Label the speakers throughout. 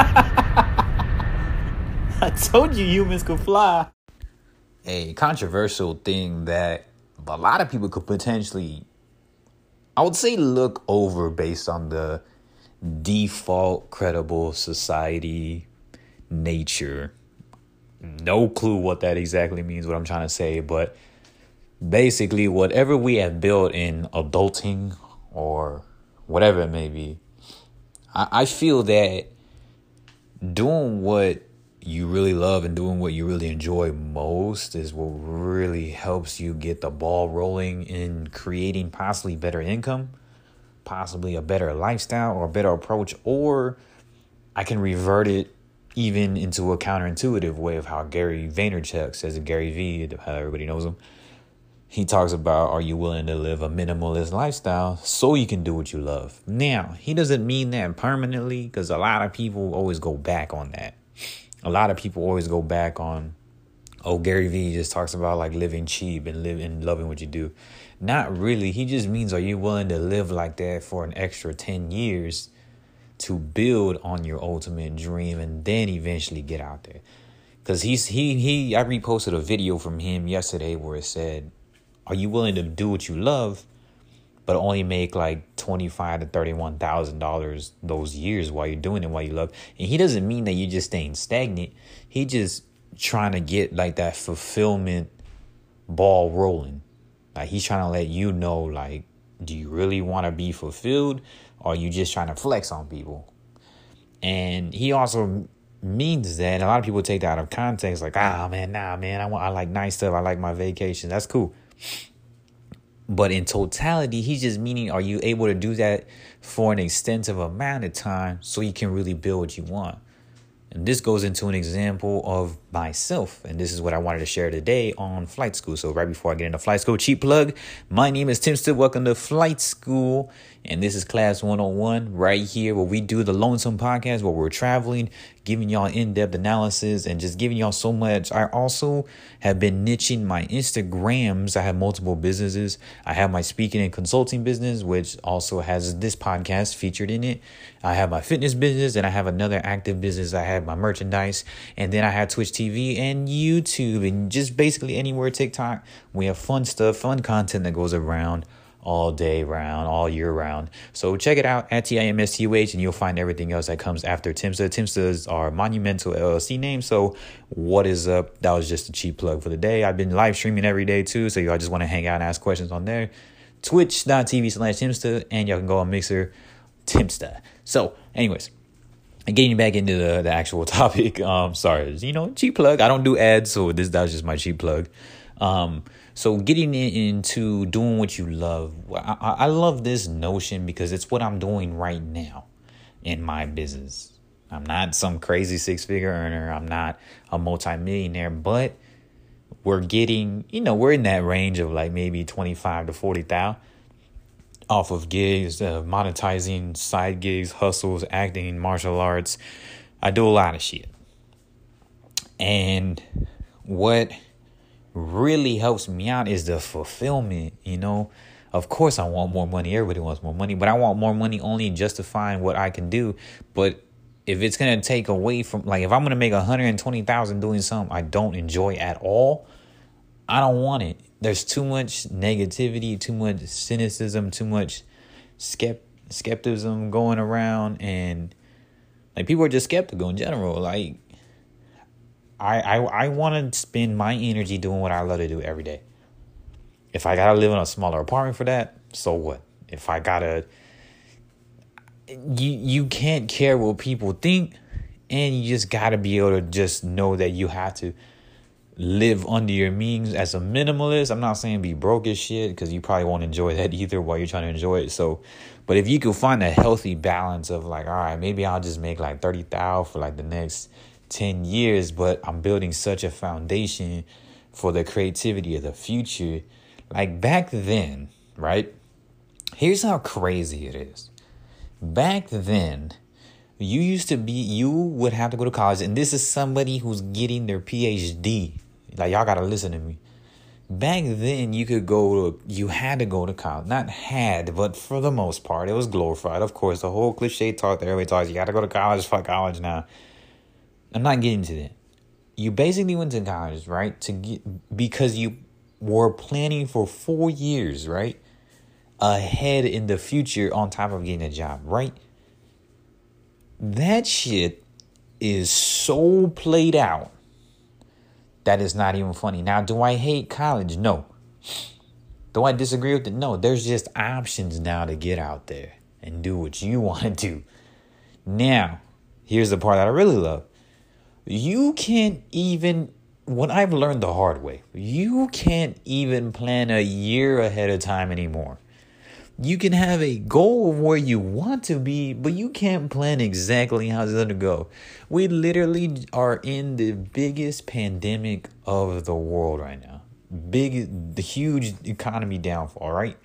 Speaker 1: I told you humans could fly. A controversial thing that a lot of people could potentially, I would say, look over based on the default credible society nature. No clue what that exactly means, what I'm trying to say, but basically, whatever we have built in adulting or whatever it may be, I, I feel that doing what you really love and doing what you really enjoy most is what really helps you get the ball rolling in creating possibly better income, possibly a better lifestyle or a better approach, or I can revert it even into a counterintuitive way of how Gary Vaynerchuk says it, Gary V, how uh, everybody knows him. He talks about are you willing to live a minimalist lifestyle so you can do what you love. Now, he doesn't mean that permanently because a lot of people always go back on that a lot of people always go back on oh Gary Vee just talks about like living cheap and living loving what you do. Not really. He just means are you willing to live like that for an extra 10 years to build on your ultimate dream and then eventually get out there. Cuz he's he he I reposted a video from him yesterday where it said are you willing to do what you love but only make like twenty five to thirty one thousand dollars those years while you're doing it while you love. And he doesn't mean that you're just staying stagnant. He just trying to get like that fulfillment ball rolling. Like he's trying to let you know, like, do you really want to be fulfilled, or you just trying to flex on people? And he also means that a lot of people take that out of context, like, ah man, nah man, I want I like nice stuff, I like my vacation. That's cool. But in totality, he's just meaning are you able to do that for an extensive amount of time so you can really build what you want? And this goes into an example of myself. And this is what I wanted to share today on Flight School. So, right before I get into Flight School, cheap plug. My name is Tim Still. Welcome to Flight School. And this is Class 101 right here where we do the Lonesome Podcast where we're traveling, giving y'all in depth analysis, and just giving y'all so much. I also have been niching my Instagrams. I have multiple businesses. I have my speaking and consulting business, which also has this podcast featured in it. I have my fitness business, and I have another active business. I have my merchandise, and then I have Twitch TV and YouTube, and just basically anywhere TikTok. We have fun stuff, fun content that goes around all day round, all year round. So check it out at TIMSTUH and you'll find everything else that comes after Timsta. Timsta's our monumental LLC name. So what is up? That was just a cheap plug for the day. I've been live streaming every day too. So y'all just want to hang out and ask questions on there. Twitch.tv slash Timsta and y'all can go on Mixer Timsta. So anyways, getting back into the, the actual topic. Um, sorry, you know, cheap plug. I don't do ads, so this that's just my cheap plug. Um, so getting into doing what you love, I, I love this notion because it's what I'm doing right now in my business. I'm not some crazy six figure earner. I'm not a multimillionaire, but we're getting, you know, we're in that range of like maybe 25 to 40,000 off of gigs, uh, monetizing side gigs, hustles, acting, martial arts. I do a lot of shit. And what really helps me out is the fulfillment, you know. Of course I want more money. Everybody wants more money, but I want more money only justifying what I can do. But if it's gonna take away from like if I'm gonna make a hundred and twenty thousand doing something I don't enjoy at all, I don't want it. There's too much negativity, too much cynicism, too much skept skepticism going around and like people are just skeptical in general. Like I I, I want to spend my energy doing what I love to do every day. If I gotta live in a smaller apartment for that, so what? If I gotta, you you can't care what people think, and you just gotta be able to just know that you have to live under your means as a minimalist. I'm not saying be broke as shit because you probably won't enjoy that either while you're trying to enjoy it. So, but if you can find a healthy balance of like, all right, maybe I'll just make like thirty thousand for like the next 10 years, but I'm building such a foundation for the creativity of the future. Like back then, right? Here's how crazy it is. Back then, you used to be, you would have to go to college, and this is somebody who's getting their PhD. Like, y'all gotta listen to me. back then you could go to you had to go to college. Not had but for the most part it was glorified. Of course the whole cliche talk that everybody talks you gotta go to college fuck college now. I'm not getting to that. You basically went to college right to get because you were planning for four years right ahead in the future on top of getting a job right? That shit is so played out that is not even funny. Now, do I hate college? No. Do I disagree with it? No. There's just options now to get out there and do what you want to do. Now, here's the part that I really love. You can't even, what I've learned the hard way, you can't even plan a year ahead of time anymore you can have a goal of where you want to be, but you can't plan exactly how it's going to go. We literally are in the biggest pandemic of the world right now. Big, the huge economy downfall, right?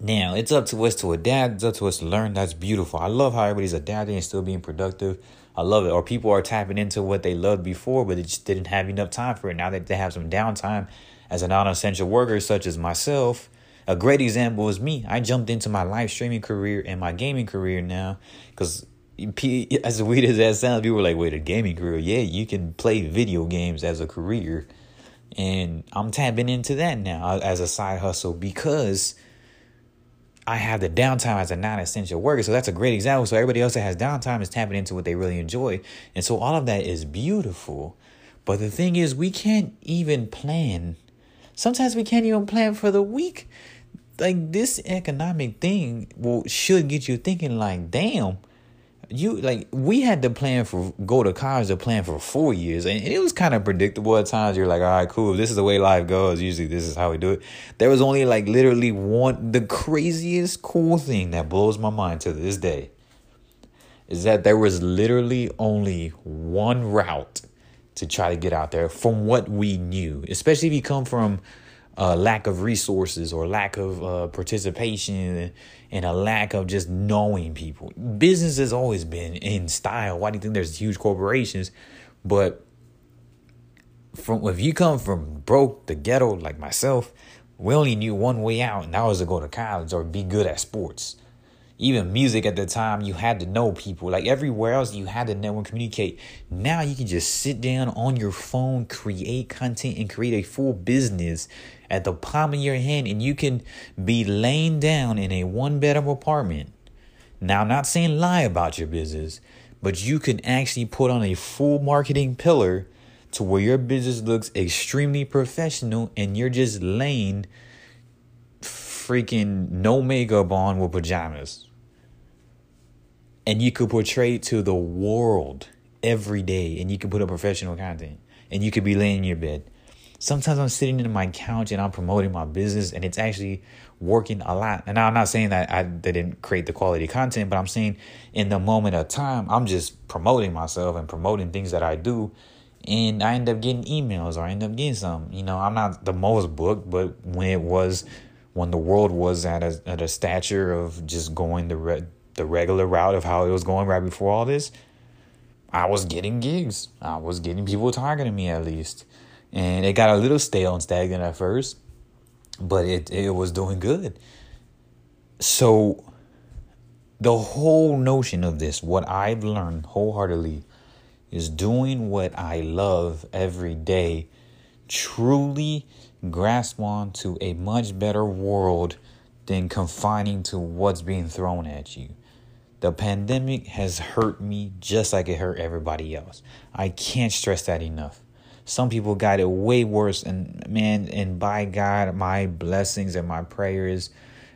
Speaker 1: Now, it's up to us to adapt, it's up to us to learn. That's beautiful. I love how everybody's adapting and still being productive. I love it. Or people are tapping into what they loved before, but they just didn't have enough time for it. Now that they have some downtime as a non essential worker, such as myself, a great example is me. I jumped into my live streaming career and my gaming career now because as weird as that sounds, people were like, wait, a gaming career? Yeah, you can play video games as a career. And I'm tapping into that now uh, as a side hustle because I have the downtime as a non essential worker. So that's a great example. So everybody else that has downtime is tapping into what they really enjoy. And so all of that is beautiful. But the thing is, we can't even plan. Sometimes we can't even plan for the week like this economic thing will should get you thinking like damn you like we had to plan for go to college to plan for four years and it was kind of predictable at times. You're like all right cool. This is the way life goes. Usually this is how we do it. There was only like literally one the craziest cool thing that blows my mind to this day is that there was literally only one route to try to get out there from what we knew especially if you come from uh, lack of resources or lack of uh, participation and a lack of just knowing people. Business has always been in style. Why do you think there's huge corporations? But from if you come from broke, the ghetto, like myself, we only knew one way out, and that was to go to college or be good at sports even music at the time, you had to know people. Like everywhere else, you had to network and communicate. Now you can just sit down on your phone, create content, and create a full business at the palm of your hand, and you can be laying down in a one bedroom apartment. Now, I'm not saying lie about your business, but you can actually put on a full marketing pillar to where your business looks extremely professional and you're just laying freaking no makeup on with pajamas and you could portray to the world every day and you could put up professional content and you could be laying in your bed. Sometimes i'm sitting in my couch and i'm promoting my business and it's actually working a lot. And i'm not saying that i didn't create the quality content but i'm saying in the moment of time i'm just promoting myself and promoting things that i do and i end up getting emails or i end up getting some. You know i'm not the most booked but when it was when the world was at a, at a stature of just going the red the regular route of how it was going right before all this, I was getting gigs. I was getting people targeting me at least. And it got a little stale and stagnant at first, but it, it was doing good. So, the whole notion of this, what I've learned wholeheartedly, is doing what I love every day, truly grasp on to a much better world than confining to what's being thrown at you. The pandemic has hurt me just like it hurt everybody else. I can't stress that enough. Some people got it way worse, and man, and by God, my blessings and my prayers,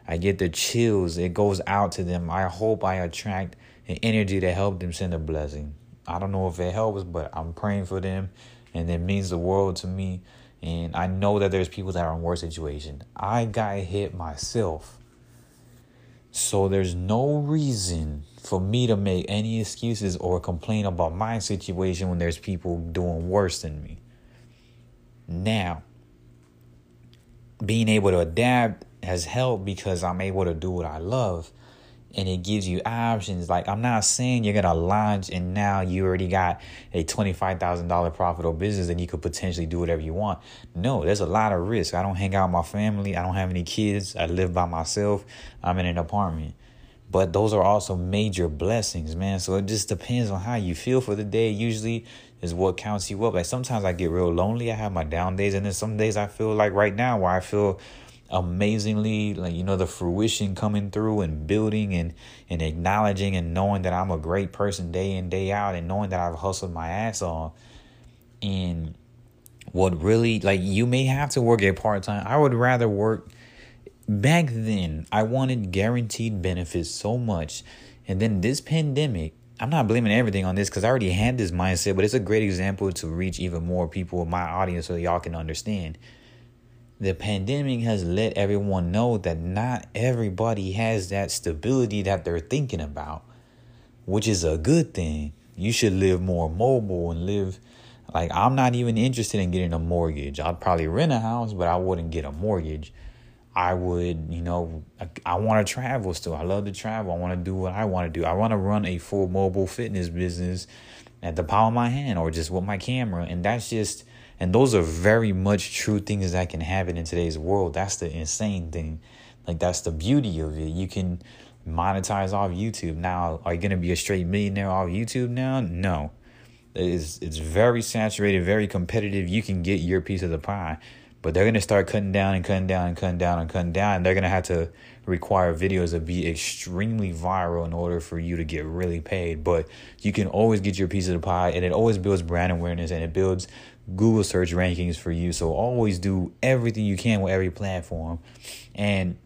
Speaker 1: I get the chills. It goes out to them. I hope I attract an energy to help them send a blessing. I don't know if it helps, but I'm praying for them, and it means the world to me. And I know that there's people that are in worse situation. I got hit myself so there's no reason for me to make any excuses or complain about my situation when there's people doing worse than me. Now, being able to adapt has helped because I'm able to do what I love. And it gives you options. Like I'm not saying you're gonna launch and now you already got a twenty five thousand dollar profitable business and you could potentially do whatever you want. No, there's a lot of risk. I don't hang out with my family. I don't have any kids. I live by myself. I'm in an apartment. But those are also major blessings, man. So it just depends on how you feel for the day. Usually is what counts you up. Like sometimes I get real lonely. I have my down days, and then some days I feel like right now where I feel amazingly like you know the fruition coming through and building and and acknowledging and knowing that I'm a great person day in day out and knowing that I've hustled my ass off. And what really like you may have to work a part time I would rather work back then. I wanted guaranteed benefits so much. And then this pandemic I'm not blaming everything on this because I already had this mindset but it's a great example to reach even more people in my audience so y'all can understand the pandemic has let everyone know that not everybody has that stability that they're thinking about, which is a good thing. You should live more mobile and live like I'm not even interested in getting a mortgage. I'd probably rent a house, but I wouldn't get a mortgage. I would, you know, I, I want to travel still. I love to travel. I want to do what I want to do. I want to run a full mobile fitness business at the palm of my hand or just with my camera. And that's just and those are very much true things that can happen in today's world. That's the insane thing. Like that's the beauty of it. You can monetize off YouTube. Now, are you gonna be a straight millionaire off YouTube now? No. It's it's very saturated, very competitive. You can get your piece of the pie. But they're gonna start cutting down and cutting down and cutting down and cutting down. And they're gonna have to require videos to be extremely viral in order for you to get really paid. But you can always get your piece of the pie, and it always builds brand awareness and it builds Google search rankings for you. So always do everything you can with every platform. And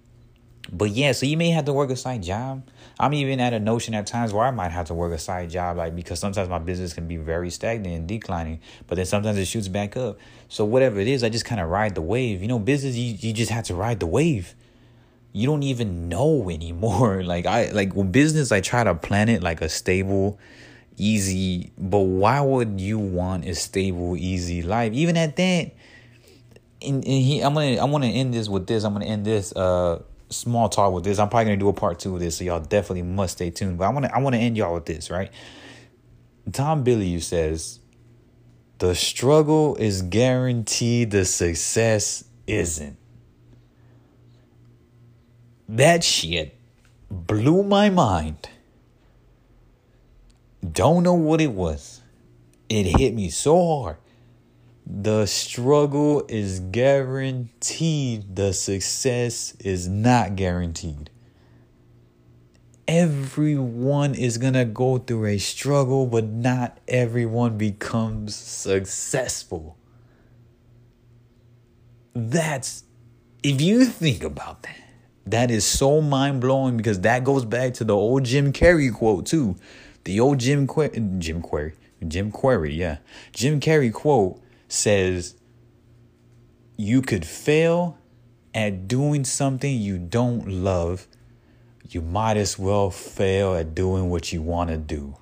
Speaker 1: but yeah, so you may have to work a side job. I'm even at a notion at times where I might have to work a side job, like because sometimes my business can be very stagnant and declining, but then sometimes it shoots back up. So whatever it is, I just kind of ride the wave. You know, business you, you just have to ride the wave. You don't even know anymore. Like I like with business, I try to plan it like a stable easy, but why would you want a stable, easy life? Even at that, and, he, I'm gonna, I want to end this with this. I'm gonna end this uh small talk with this. I'm probably gonna do a part two of this, so y'all definitely must stay tuned. But I want to, I want to end y'all with this, right? Tom Bilyeu says, "The struggle is guaranteed. The success isn't." That shit blew my mind. Don't know what it was. It hit me so hard. The struggle is guaranteed, the success is not guaranteed. Everyone is gonna go through a struggle, but not everyone becomes successful. That's, if you think about that, that is so mind blowing because that goes back to the old Jim Carrey quote, too the old Jim Jim Query, Jim Query, yeah. Jim Carrey quote says you could fail at doing something you don't love. You might as well fail at doing what you want to do.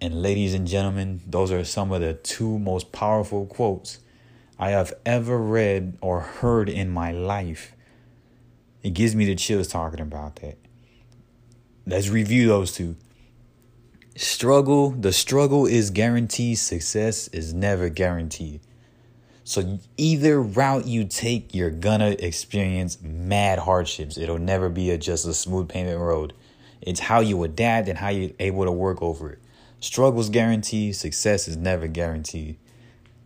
Speaker 1: And ladies and gentlemen, those are some of the two most powerful quotes I have ever read or heard in my life. It gives me the chills talking about that. Let's review those two struggle, the struggle is guaranteed, success is never guaranteed. So either route you take, you're gonna experience mad hardships. It'll never be a, just a smooth pavement road. It's how you adapt and how you're able to work over it. Struggle's guaranteed, success is never guaranteed.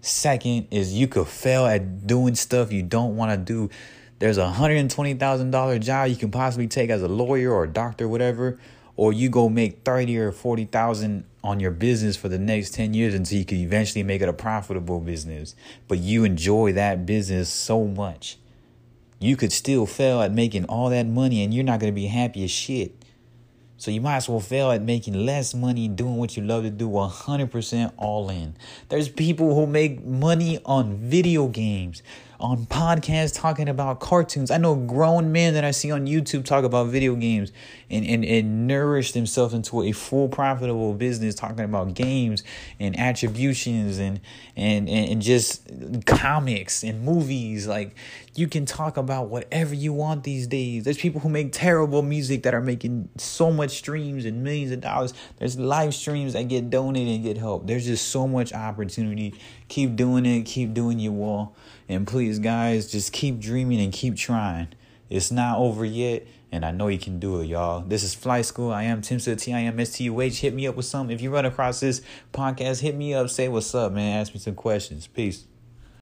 Speaker 1: Second is you could fail at doing stuff you don't want to do. There's a hundred and twenty thousand dollar job you can possibly take as a lawyer or a doctor, whatever, or you go make 30 or 40,000 on your business for the next 10 years until you can eventually make it a profitable business. But you enjoy that business so much. You could still fail at making all that money and you're not going to be happy as shit. So you might as well fail at making less money doing what you love to do 100% all in. There's people who make money on video games on podcasts talking about cartoons. I know grown men that I see on YouTube talk about video games and, and, and nourish themselves into a full profitable business talking about games and attributions and, and, and just comics and movies. Like you can talk about whatever you want these days. There's people who make terrible music that are making so much streams and millions of dollars. There's live streams that get donated and get help. There's just so much opportunity. Keep doing it. Keep doing your wall. And please, guys, just keep dreaming and keep trying. It's not over yet, and I know you can do it, y'all. This is Flight School. I am Tim T I M S T U H. Hit me up with something. If you run across this podcast, hit me up. Say what's up, man. Ask me some questions. Peace.